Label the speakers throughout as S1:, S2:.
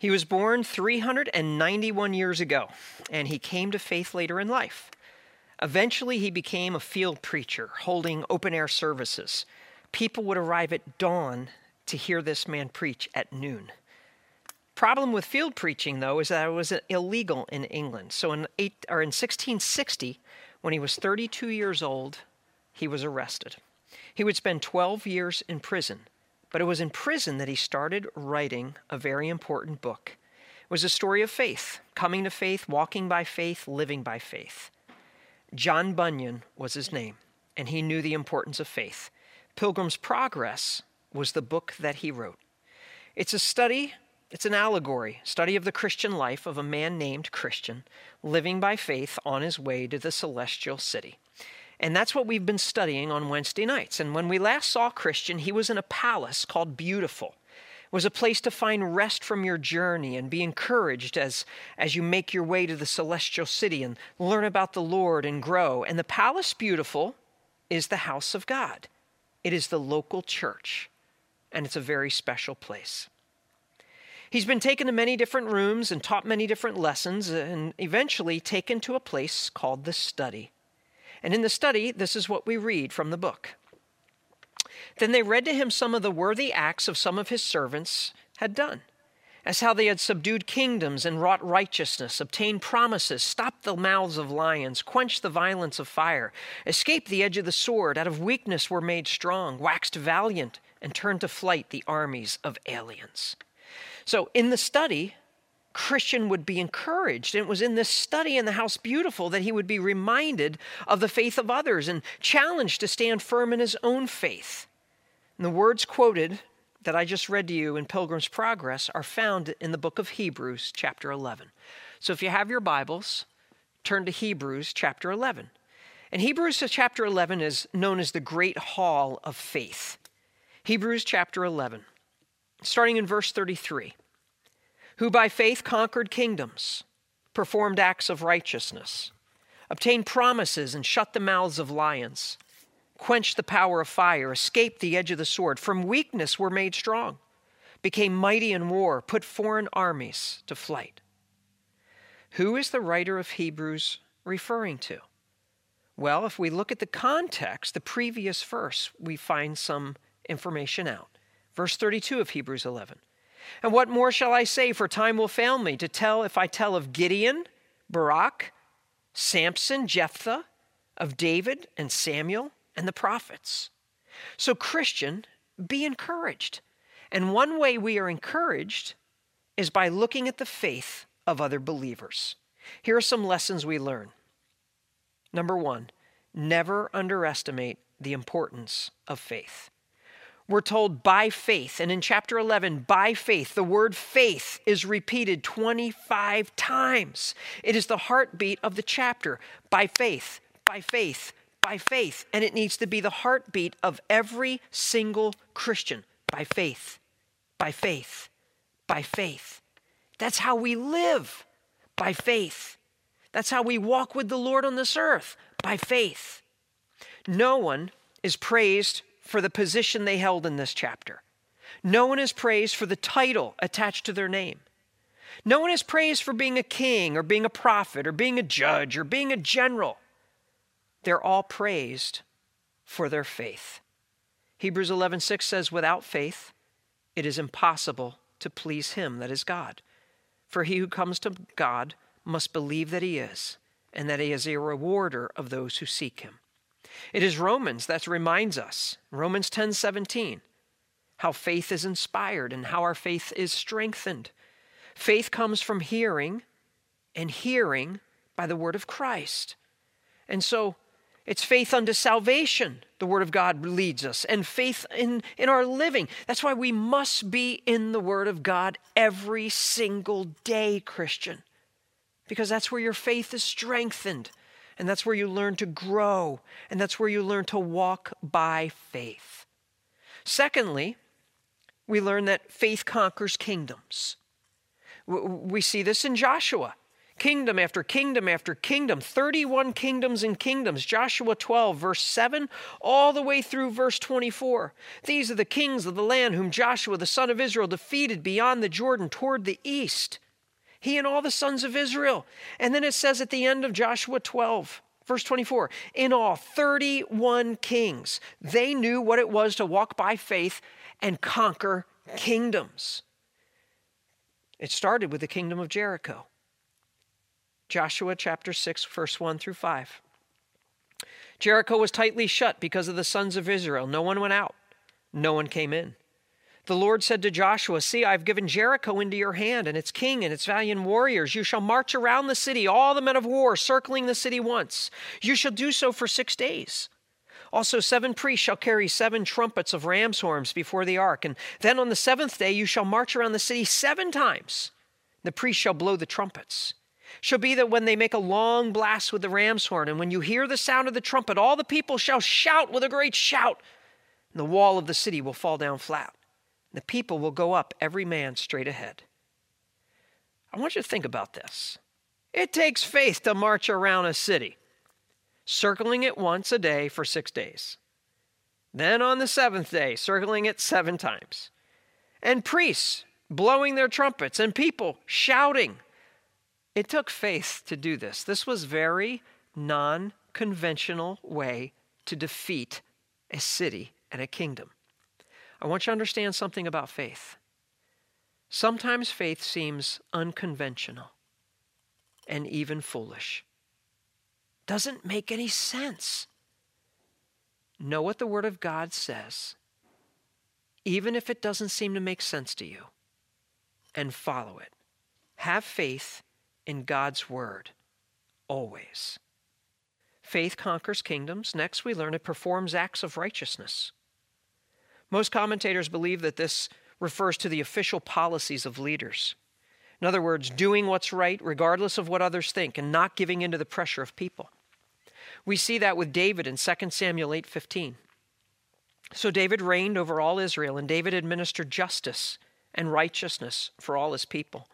S1: He was born 391 years ago, and he came to faith later in life. Eventually, he became a field preacher, holding open air services. People would arrive at dawn to hear this man preach at noon. Problem with field preaching, though, is that it was illegal in England. So in, eight, or in 1660, when he was 32 years old, he was arrested. He would spend 12 years in prison, but it was in prison that he started writing a very important book. It was a story of faith, coming to faith, walking by faith, living by faith. John Bunyan was his name, and he knew the importance of faith. Pilgrim's Progress was the book that he wrote. It's a study, it's an allegory, study of the Christian life of a man named Christian living by faith on his way to the celestial city. And that's what we've been studying on Wednesday nights. And when we last saw Christian, he was in a palace called Beautiful. It was a place to find rest from your journey and be encouraged as, as you make your way to the celestial city and learn about the Lord and grow. And the Palace Beautiful is the house of God, it is the local church, and it's a very special place. He's been taken to many different rooms and taught many different lessons, and eventually taken to a place called the study. And in the study, this is what we read from the book. Then they read to him some of the worthy acts of some of his servants had done, as how they had subdued kingdoms and wrought righteousness, obtained promises, stopped the mouths of lions, quenched the violence of fire, escaped the edge of the sword, out of weakness were made strong, waxed valiant, and turned to flight the armies of aliens. So in the study, Christian would be encouraged. And it was in this study in the house beautiful that he would be reminded of the faith of others and challenged to stand firm in his own faith. And the words quoted that I just read to you in Pilgrim's Progress are found in the book of Hebrews, chapter 11. So if you have your Bibles, turn to Hebrews, chapter 11. And Hebrews uh, chapter 11 is known as the Great Hall of Faith. Hebrews chapter 11, starting in verse 33 who by faith conquered kingdoms, performed acts of righteousness, obtained promises and shut the mouths of lions, quenched the power of fire, escaped the edge of the sword, from weakness were made strong, became mighty in war, put foreign armies to flight. Who is the writer of Hebrews referring to? Well, if we look at the context, the previous verse, we find some information out. Verse 32 of Hebrews 11. And what more shall I say, for time will fail me to tell if I tell of Gideon, Barak, Samson, Jephthah, of David and Samuel and the prophets. So, Christian, be encouraged. And one way we are encouraged is by looking at the faith of other believers. Here are some lessons we learn. Number one, never underestimate the importance of faith we're told by faith. And in chapter 11, by faith, the word faith is repeated 25 times. It is the heartbeat of the chapter. By faith, by faith, by faith. And it needs to be the heartbeat of every single Christian. By faith, by faith, by faith. That's how we live, by faith. That's how we walk with the Lord on this earth, by faith. No one is praised for the position they held in this chapter. No one is praised for the title attached to their name. No one is praised for being a king or being a prophet or being a judge or being a general. They're all praised for their faith. Hebrews 11:6 says without faith it is impossible to please him that is God. For he who comes to God must believe that he is and that he is a rewarder of those who seek him. It is Romans that reminds us, Romans 10 17, how faith is inspired and how our faith is strengthened. Faith comes from hearing, and hearing by the word of Christ. And so it's faith unto salvation, the word of God leads us, and faith in, in our living. That's why we must be in the word of God every single day, Christian, because that's where your faith is strengthened and that's where you learn to grow, and that's where you learn to walk by faith. Secondly, we learn that faith conquers kingdoms. We see this in Joshua. kingdom after kingdom after kingdom, 31 kingdoms and kingdoms. Joshua 12, verse 7, all the way through verse 24. These are the kings of the land whom Joshua, the son of Israel, defeated beyond the Jordan toward the east. He and all the sons of Israel. And then it says at the end of Joshua 12, Verse 24 In all, 31 kings. They knew what it was to walk by faith and conquer kingdoms. It started with the kingdom of Jericho. Joshua chapter 6, verse 1 through 5. Jericho was tightly shut because of the sons of Israel. No one went out, no one came in. The Lord said to Joshua, See, I've given Jericho into your hand, and its king and its valiant warriors. You shall march around the city, all the men of war, circling the city once. You shall do so for six days. Also, seven priests shall carry seven trumpets of ram's horns before the ark. And then on the seventh day you shall march around the city seven times. The priests shall blow the trumpets. It shall be that when they make a long blast with the ram's horn, and when you hear the sound of the trumpet, all the people shall shout with a great shout, and the wall of the city will fall down flat. The people will go up, every man straight ahead. I want you to think about this. It takes faith to march around a city circling it once a day for six days. Then on the seventh day, circling it seven times. And priests blowing their trumpets and people shouting. It took faith to do this. This was very non conventional way to defeat a city and a kingdom. I want you to understand something about faith. Sometimes faith seems unconventional and even foolish doesn't make any sense. Know what the Word of God says, even if it doesn't seem to make sense to you, and follow it. Have faith in God's Word, always. Faith conquers kingdoms. Next, we learn it performs acts of righteousness. Most commentators believe that this refers to the official policies of leaders. In other words, doing what's right regardless of what others think and not giving in to the pressure of people. We see that with David in 2 Samuel 8:15. So David reigned over all Israel and David administered justice and righteousness for all his people.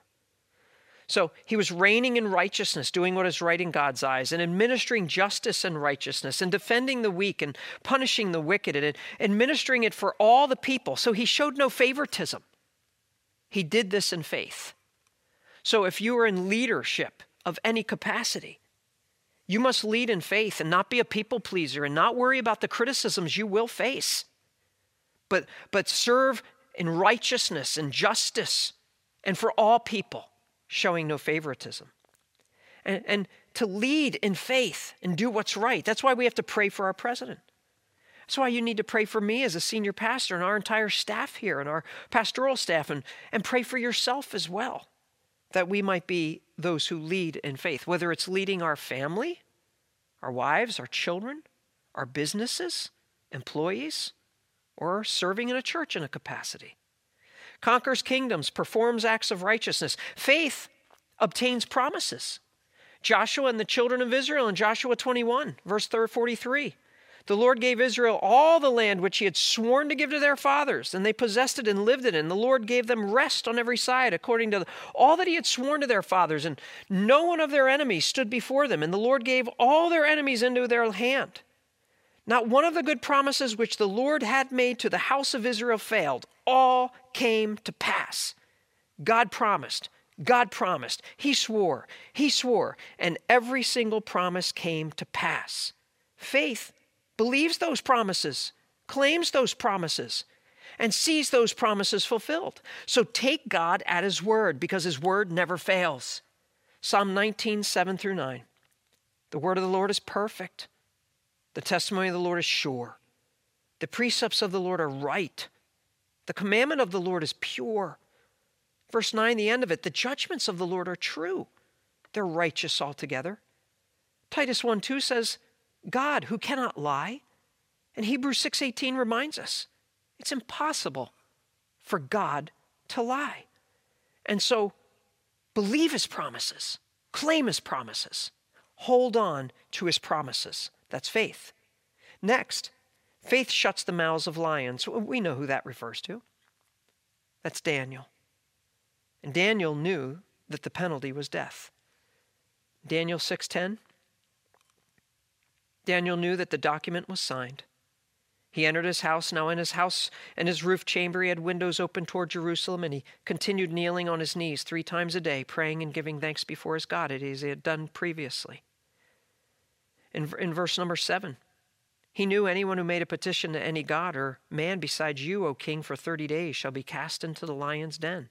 S1: So he was reigning in righteousness, doing what is right in God's eyes, and administering justice and righteousness, and defending the weak and punishing the wicked, and administering it for all the people. So he showed no favoritism. He did this in faith. So if you are in leadership of any capacity, you must lead in faith and not be a people pleaser and not worry about the criticisms you will face, but, but serve in righteousness and justice and for all people, showing no favoritism. And, and to lead in faith and do what's right. That's why we have to pray for our president. That's why you need to pray for me as a senior pastor and our entire staff here and our pastoral staff and, and pray for yourself as well that we might be those who lead in faith, whether it's leading our family, our wives, our children, our businesses, employees, or serving in a church in a capacity. Conquers kingdoms, performs acts of righteousness. Faith obtains promises. Joshua and the children of Israel in Joshua 21, verse 43. The Lord gave Israel all the land which he had sworn to give to their fathers, and they possessed it and lived in it. And the Lord gave them rest on every side, according to all that he had sworn to their fathers. And no one of their enemies stood before them. And the Lord gave all their enemies into their hand. Not one of the good promises which the Lord had made to the house of Israel failed. All came to pass. God promised. God promised. He swore. He swore. And every single promise came to pass. Faith believes those promises, claims those promises, and sees those promises fulfilled. So take God at His word because His word never fails. Psalm 19, 7 through 9. The word of the Lord is perfect, the testimony of the Lord is sure, the precepts of the Lord are right, the commandment of the Lord is pure. Verse 9, the end of it, the judgments of the Lord are true, they're righteous altogether. Titus 1 2 says, God who cannot lie. And Hebrews 6:18 reminds us it's impossible for God to lie. And so believe his promises, claim his promises, hold on to his promises. That's faith. Next, faith shuts the mouths of lions. We know who that refers to. That's Daniel. And Daniel knew that the penalty was death. Daniel 6:10 Daniel knew that the document was signed. He entered his house. Now, in his house and his roof chamber, he had windows open toward Jerusalem, and he continued kneeling on his knees three times a day, praying and giving thanks before his God, as he had done previously. In, in verse number seven, he knew anyone who made a petition to any god or man besides you, O king, for 30 days shall be cast into the lion's den.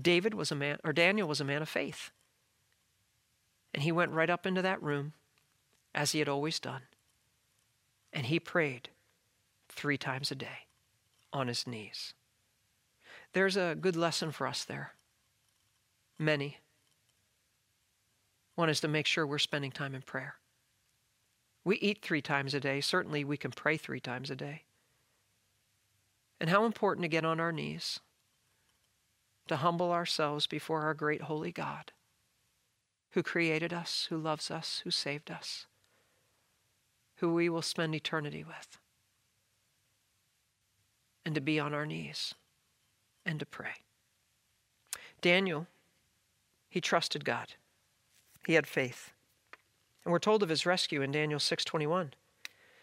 S1: David was a man, or Daniel was a man of faith. And he went right up into that room, as he had always done, and he prayed three times a day on his knees. There's a good lesson for us there. Many. One is to make sure we're spending time in prayer. We eat three times a day. Certainly, we can pray three times a day. And how important to get on our knees, to humble ourselves before our great holy God, who created us, who loves us, who saved us, who we will spend eternity with and to be on our knees and to pray. Daniel, he trusted God. He had faith. And we're told of his rescue in Daniel 6:21.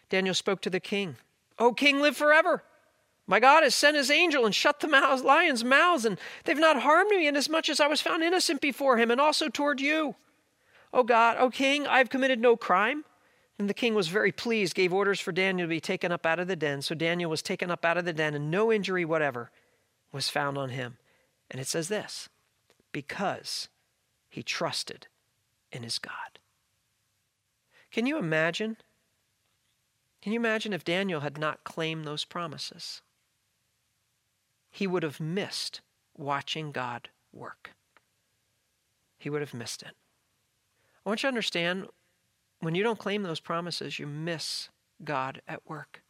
S1: Daniel spoke to the king, "O king, live forever. My God has sent his angel and shut the mouths, lions' mouths, and they've not harmed me inasmuch as I was found innocent before him, and also toward you. O God, O king, I have committed no crime. And the king was very pleased, gave orders for Daniel to be taken up out of the den. So Daniel was taken up out of the den, and no injury whatever was found on him. And it says this because he trusted in his God. Can you imagine? Can you imagine if Daniel had not claimed those promises? He would have missed watching God work. He would have missed it. I want you to understand when you don't claim those promises, you miss God at work.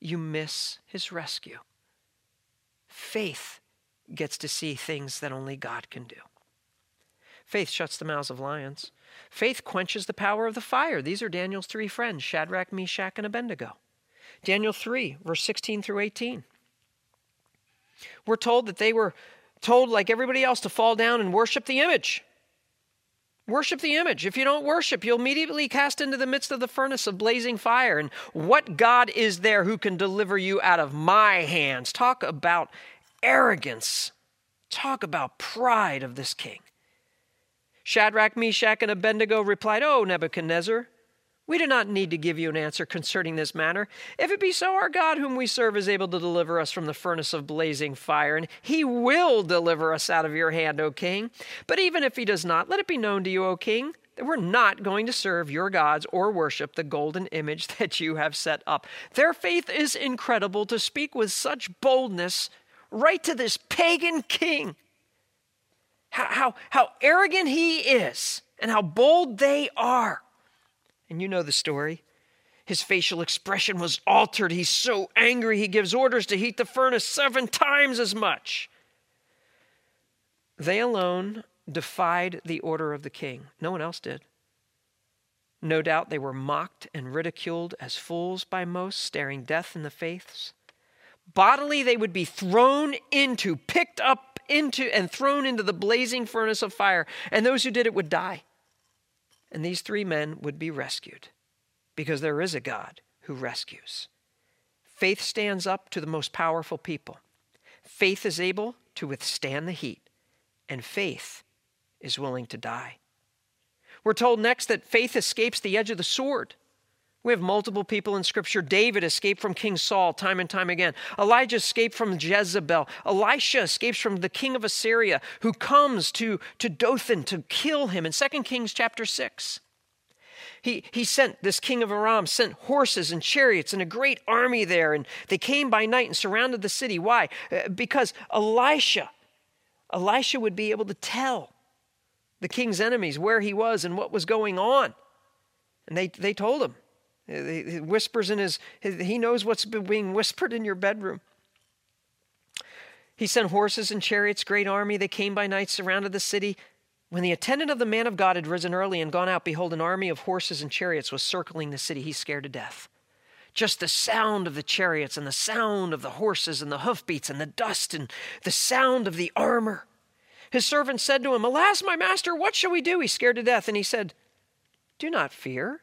S1: You miss his rescue. Faith gets to see things that only God can do. Faith shuts the mouths of lions. Faith quenches the power of the fire. These are Daniel's three friends Shadrach, Meshach, and Abednego. Daniel 3, verse 16 through 18. We're told that they were told, like everybody else, to fall down and worship the image. Worship the image. If you don't worship, you'll immediately cast into the midst of the furnace of blazing fire. And what God is there who can deliver you out of my hands? Talk about arrogance. Talk about pride of this king. Shadrach, Meshach, and Abednego replied, O Nebuchadnezzar, we do not need to give you an answer concerning this matter. If it be so, our God, whom we serve, is able to deliver us from the furnace of blazing fire, and he will deliver us out of your hand, O king. But even if he does not, let it be known to you, O king, that we're not going to serve your gods or worship the golden image that you have set up. Their faith is incredible to speak with such boldness right to this pagan king. How, how, how arrogant he is and how bold they are. And you know the story. His facial expression was altered. He's so angry, he gives orders to heat the furnace seven times as much. They alone defied the order of the king. No one else did. No doubt they were mocked and ridiculed as fools by most, staring death in the face. Bodily, they would be thrown into, picked up into, and thrown into the blazing furnace of fire, and those who did it would die and these three men would be rescued because there is a God who rescues. Faith stands up to the most powerful people. Faith is able to withstand the heat, and faith is willing to die. We're told next that faith escapes the edge of the sword. We have multiple people in Scripture. David escaped from King Saul time and time again. Elijah escaped from Jezebel. Elisha escapes from the king of Assyria, who comes to, to Dothan to kill him in 2 Kings chapter 6. He, he sent, this king of Aram sent horses and chariots and a great army there, and they came by night and surrounded the city. Why? Uh, because Elisha, Elisha would be able to tell the king's enemies where he was and what was going on. And they, they told him. He whispers in his, he knows what's being whispered in your bedroom. He sent horses and chariots, great army. They came by night, surrounded the city. When the attendant of the man of God had risen early and gone out, behold, an army of horses and chariots was circling the city. He's scared to death. Just the sound of the chariots and the sound of the horses and the hoofbeats and the dust and the sound of the armor. His servant said to him, Alas, my master, what shall we do? He's scared to death. And he said, Do not fear,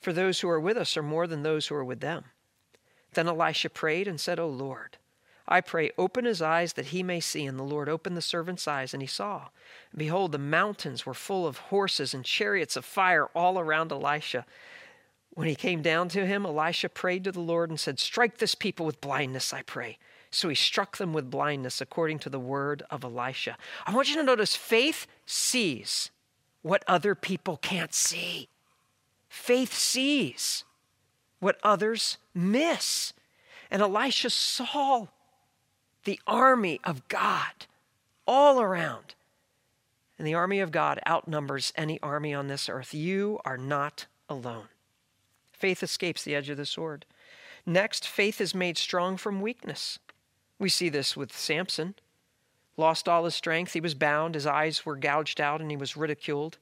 S1: for those who are with us are more than those who are with them. Then Elisha prayed and said, O Lord, I pray, open his eyes that he may see. And the Lord opened the servant's eyes, and he saw. And behold, the mountains were full of horses and chariots of fire all around Elisha. When he came down to him, Elisha prayed to the Lord and said, Strike this people with blindness, I pray. So he struck them with blindness according to the word of Elisha. I want you to notice faith sees what other people can't see. Faith sees what others miss. And Elisha saw the army of God all around. And the army of God outnumbers any army on this earth. You are not alone. Faith escapes the edge of the sword. Next, faith is made strong from weakness. We see this with Samson. Lost all his strength, he was bound, his eyes were gouged out, and he was ridiculed.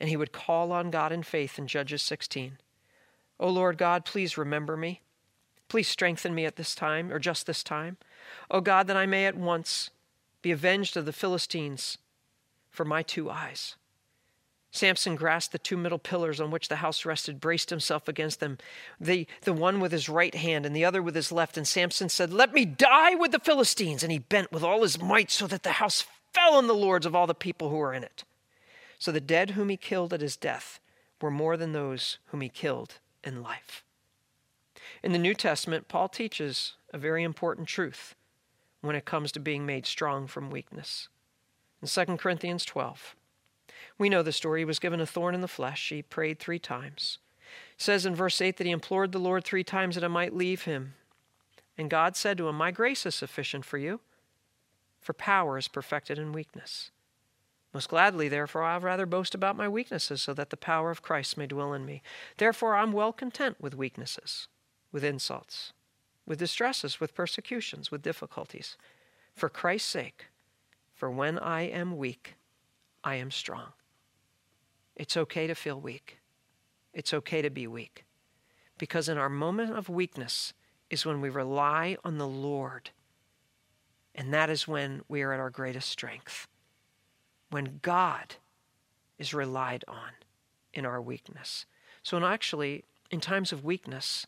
S1: And he would call on God in faith in Judges 16. O Lord God, please remember me. Please strengthen me at this time, or just this time. O God, that I may at once be avenged of the Philistines for my two eyes. Samson grasped the two middle pillars on which the house rested, braced himself against them, the, the one with his right hand and the other with his left. And Samson said, Let me die with the Philistines. And he bent with all his might so that the house fell on the lords of all the people who were in it. So the dead whom he killed at his death were more than those whom he killed in life. In the New Testament, Paul teaches a very important truth when it comes to being made strong from weakness. In 2 Corinthians 12, we know the story. He was given a thorn in the flesh. He prayed three times. It says in verse 8 that he implored the Lord three times that it might leave him. And God said to him, My grace is sufficient for you, for power is perfected in weakness. Most gladly, therefore, I'll rather boast about my weaknesses, so that the power of Christ may dwell in me. Therefore, I'm well content with weaknesses, with insults, with distresses, with persecutions, with difficulties, for Christ's sake. For when I am weak, I am strong. It's okay to feel weak. It's okay to be weak. Because in our moment of weakness is when we rely on the Lord. And that is when we are at our greatest strength. When God is relied on in our weakness. So, actually, in times of weakness,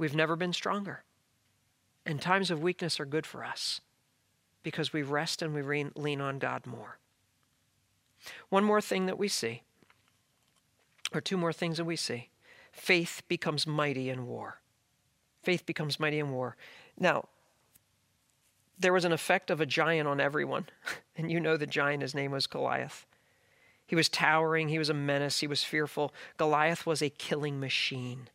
S1: we've never been stronger. And times of weakness are good for us because we rest and we lean on God more. One more thing that we see, or two more things that we see faith becomes mighty in war. Faith becomes mighty in war. Now, there was an effect of a giant on everyone, and you know the giant, his name was Goliath. He was towering, he was a menace, he was fearful. Goliath was a killing machine.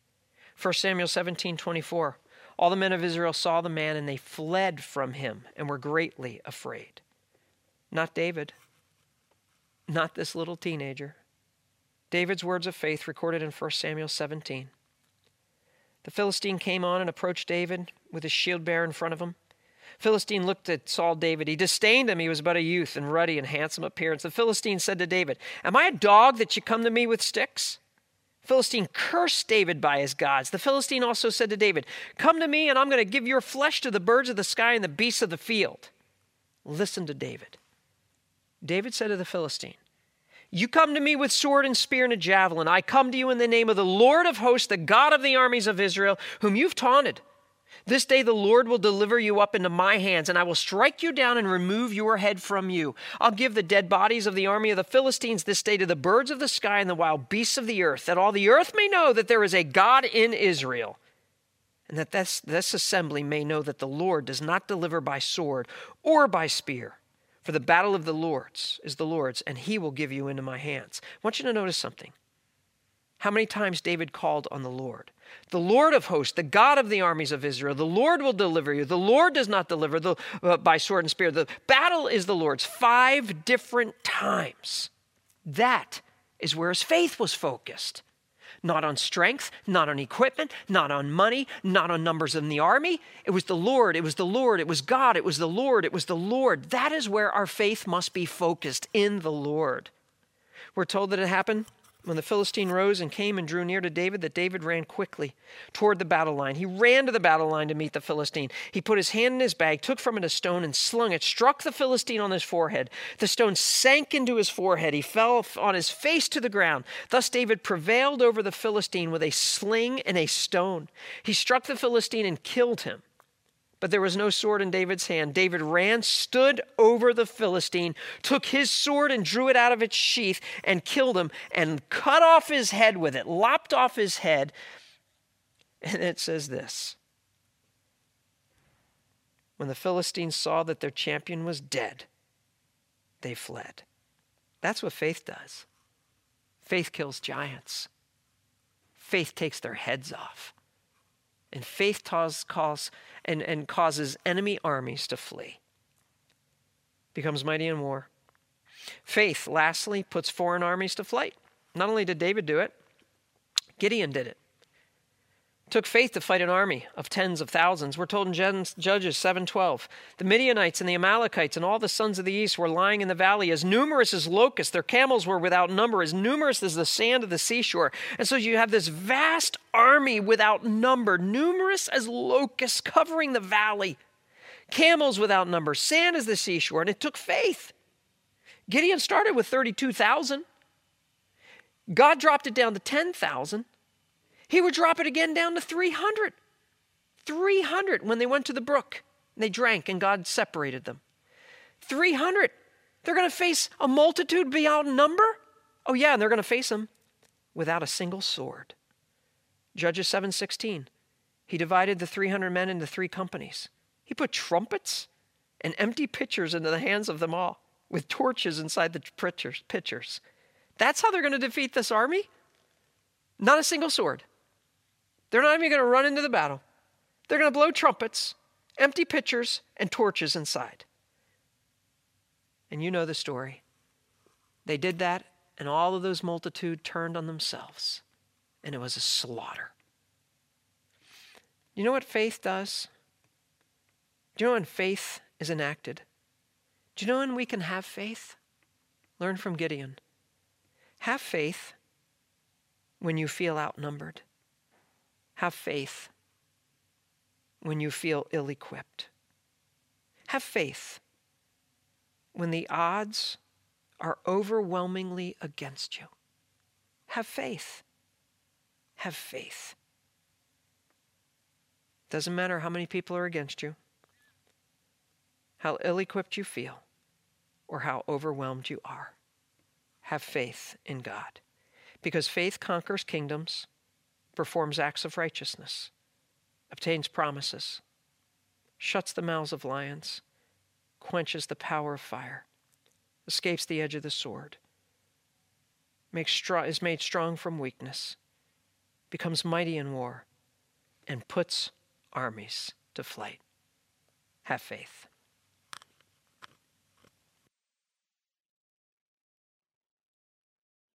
S1: 1 Samuel 17 24. All the men of Israel saw the man, and they fled from him and were greatly afraid. Not David. Not this little teenager. David's words of faith recorded in 1 Samuel 17. The Philistine came on and approached David with his shield bearer in front of him. Philistine looked at Saul David. He disdained him. He was but a youth and ruddy and handsome appearance. The Philistine said to David, Am I a dog that you come to me with sticks? Philistine cursed David by his gods. The Philistine also said to David, Come to me, and I'm going to give your flesh to the birds of the sky and the beasts of the field. Listen to David. David said to the Philistine, You come to me with sword and spear and a javelin. I come to you in the name of the Lord of hosts, the God of the armies of Israel, whom you've taunted. This day the Lord will deliver you up into my hands, and I will strike you down and remove your head from you. I'll give the dead bodies of the army of the Philistines this day to the birds of the sky and the wild beasts of the earth, that all the earth may know that there is a God in Israel, and that this, this assembly may know that the Lord does not deliver by sword or by spear for the battle of the Lord's is the Lord's, and he will give you into my hands. I want you to notice something. How many times David called on the Lord? The Lord of hosts, the God of the armies of Israel, the Lord will deliver you. The Lord does not deliver the, uh, by sword and spear. The battle is the Lord's five different times. That is where his faith was focused not on strength, not on equipment, not on money, not on numbers in the army. It was the Lord, it was the Lord, it was God, it was the Lord, it was the Lord. That is where our faith must be focused in the Lord. We're told that it happened when the Philistine rose and came and drew near to David, that David ran quickly toward the battle line. He ran to the battle line to meet the Philistine. He put his hand in his bag, took from it a stone, and slung it, struck the Philistine on his forehead. The stone sank into his forehead. He fell on his face to the ground. Thus David prevailed over the Philistine with a sling and a stone. He struck the Philistine and killed him but there was no sword in David's hand. David ran, stood over the Philistine, took his sword and drew it out of its sheath and killed him and cut off his head with it, lopped off his head. And it says this When the Philistines saw that their champion was dead, they fled. That's what faith does. Faith kills giants. Faith takes their heads off. And faith cause, and, and causes enemy armies to flee. Becomes mighty in war. Faith, lastly, puts foreign armies to flight. Not only did David do it, Gideon did it took faith to fight an army of tens of thousands. We're told in Judges 7:12, the Midianites and the Amalekites and all the sons of the east were lying in the valley as numerous as locusts. Their camels were without number, as numerous as the sand of the seashore. And so you have this vast army without number, numerous as locusts covering the valley. Camels without number, sand as the seashore, and it took faith. Gideon started with 32,000. God dropped it down to 10,000. He would drop it again down to 300. 300 when they went to the brook. and They drank and God separated them. 300. They're going to face a multitude beyond number? Oh yeah, and they're going to face them without a single sword. Judges 7:16. He divided the 300 men into three companies. He put trumpets and empty pitchers into the hands of them all with torches inside the pitchers. That's how they're going to defeat this army? Not a single sword. They're not even going to run into the battle. They're going to blow trumpets, empty pitchers, and torches inside. And you know the story. They did that, and all of those multitude turned on themselves, and it was a slaughter. You know what faith does? Do you know when faith is enacted? Do you know when we can have faith? Learn from Gideon. Have faith when you feel outnumbered. Have faith when you feel ill equipped. Have faith when the odds are overwhelmingly against you. Have faith. Have faith. Doesn't matter how many people are against you, how ill equipped you feel, or how overwhelmed you are. Have faith in God. Because faith conquers kingdoms, performs acts of righteousness, obtains promises, shuts the mouths of lions, quenches the power of fire, escapes the edge of the sword, makes str- is made strong from weakness, becomes mighty in war, and puts armies to flight. Have faith.